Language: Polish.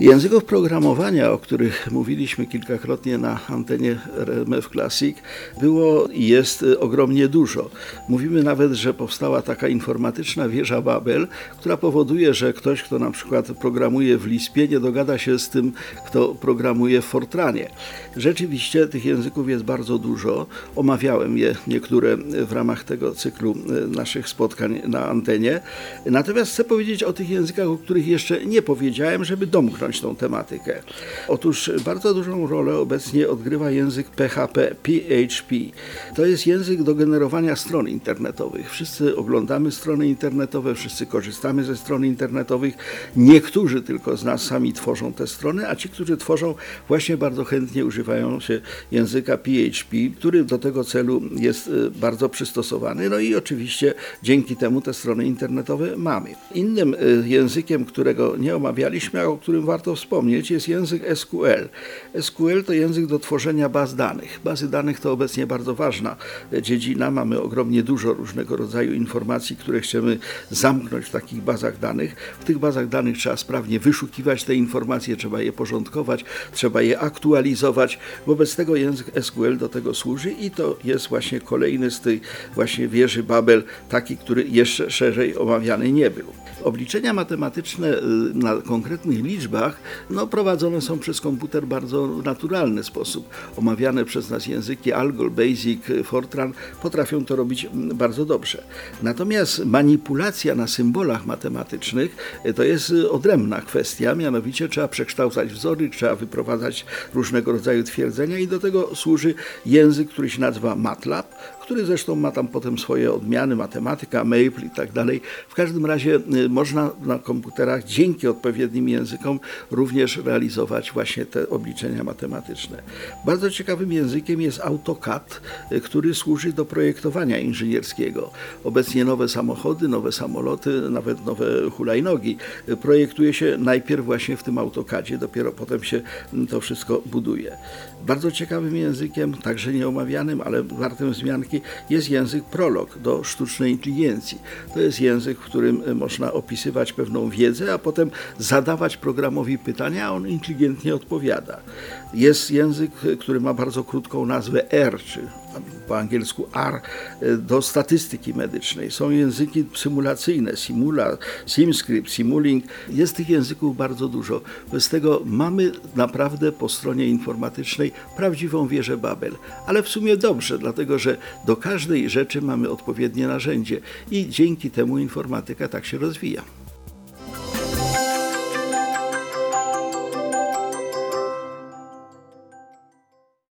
Języków programowania, o których mówiliśmy kilkakrotnie na antenie RMF Classic, było i jest ogromnie dużo. Mówimy nawet, że powstała taka informatyczna wieża Babel, która powoduje, że ktoś, kto na przykład programuje w Lispie, nie dogada się z tym, kto programuje w Fortranie. Rzeczywiście tych języków jest bardzo dużo. Omawiałem je niektóre w ramach tego cyklu y, naszych spotkań na antenie. Natomiast chcę powiedzieć o tych językach, o których jeszcze nie powiedziałem, żeby domknąć tą tematykę. Otóż bardzo dużą rolę obecnie odgrywa język PHP, PHP. To jest język do generowania stron internetowych. Wszyscy oglądamy strony internetowe, wszyscy korzystamy ze stron internetowych. Niektórzy tylko z nas sami tworzą te strony, a ci, którzy tworzą, właśnie bardzo chętnie używają się języka PHP, który do tego celu jest y, bardzo przystosowany. No i oczywiście dzięki temu te strony internetowe mamy. Innym y, językiem, którego nie omawialiśmy, a o którym warto wspomnieć, jest język SQL. SQL to język do tworzenia baz danych. Bazy danych to obecnie bardzo ważna dziedzina. Mamy ogromnie dużo różnego rodzaju informacji, które chcemy zamknąć w takich bazach danych. W tych bazach danych trzeba sprawnie wyszukiwać te informacje, trzeba je porządkować, trzeba je aktualizować. Wobec tego język SQL do tego służy i to jest właśnie kolejny z tej właśnie wieży Babel, taki, który jeszcze szerzej omawiany nie był. Obliczenia matematyczne y, na konkretnych liczbach no, prowadzone są przez komputer bardzo naturalny sposób. Omawiane przez nas języki Algol, Basic, Fortran potrafią to robić mm, bardzo dobrze. Natomiast manipulacja na symbolach matematycznych y, to jest y, odrębna kwestia, mianowicie trzeba przekształcać wzory, trzeba wyprowadzać różnego rodzaju twierdzenia i do tego służy język, który się nazywa MATLAB, który zresztą ma tam potem swoje odmiany, matematyka, Maple i tak dalej. W każdym razie y, można na komputerach dzięki odpowiednim językom również realizować właśnie te obliczenia matematyczne. Bardzo ciekawym językiem jest AutoCAD, y, który służy do projektowania inżynierskiego. Obecnie nowe samochody, nowe samoloty, nawet nowe hulajnogi y, projektuje się najpierw właśnie w tym AutoCADzie, dopiero potem się mm, to wszystko buduje. Bardzo ciekawym językiem, także nieomawianym, ale wartym jest język prolog do sztucznej inteligencji. To jest język, w którym e, można opisywać pewną wiedzę, a potem zadawać programowi pytania, a on inteligentnie odpowiada. Jest język, e, który ma bardzo krótką nazwę R, czy po angielsku R, e, do statystyki medycznej. Są języki symulacyjne, Simula, SimScript, Simulink. Jest tych języków bardzo dużo. Bez tego mamy naprawdę po stronie informatycznej prawdziwą wieżę Babel. Ale w sumie dobrze, dlatego że do każdej rzeczy mamy odpowiednie narzędzie i dzięki temu informatyka tak się rozwija.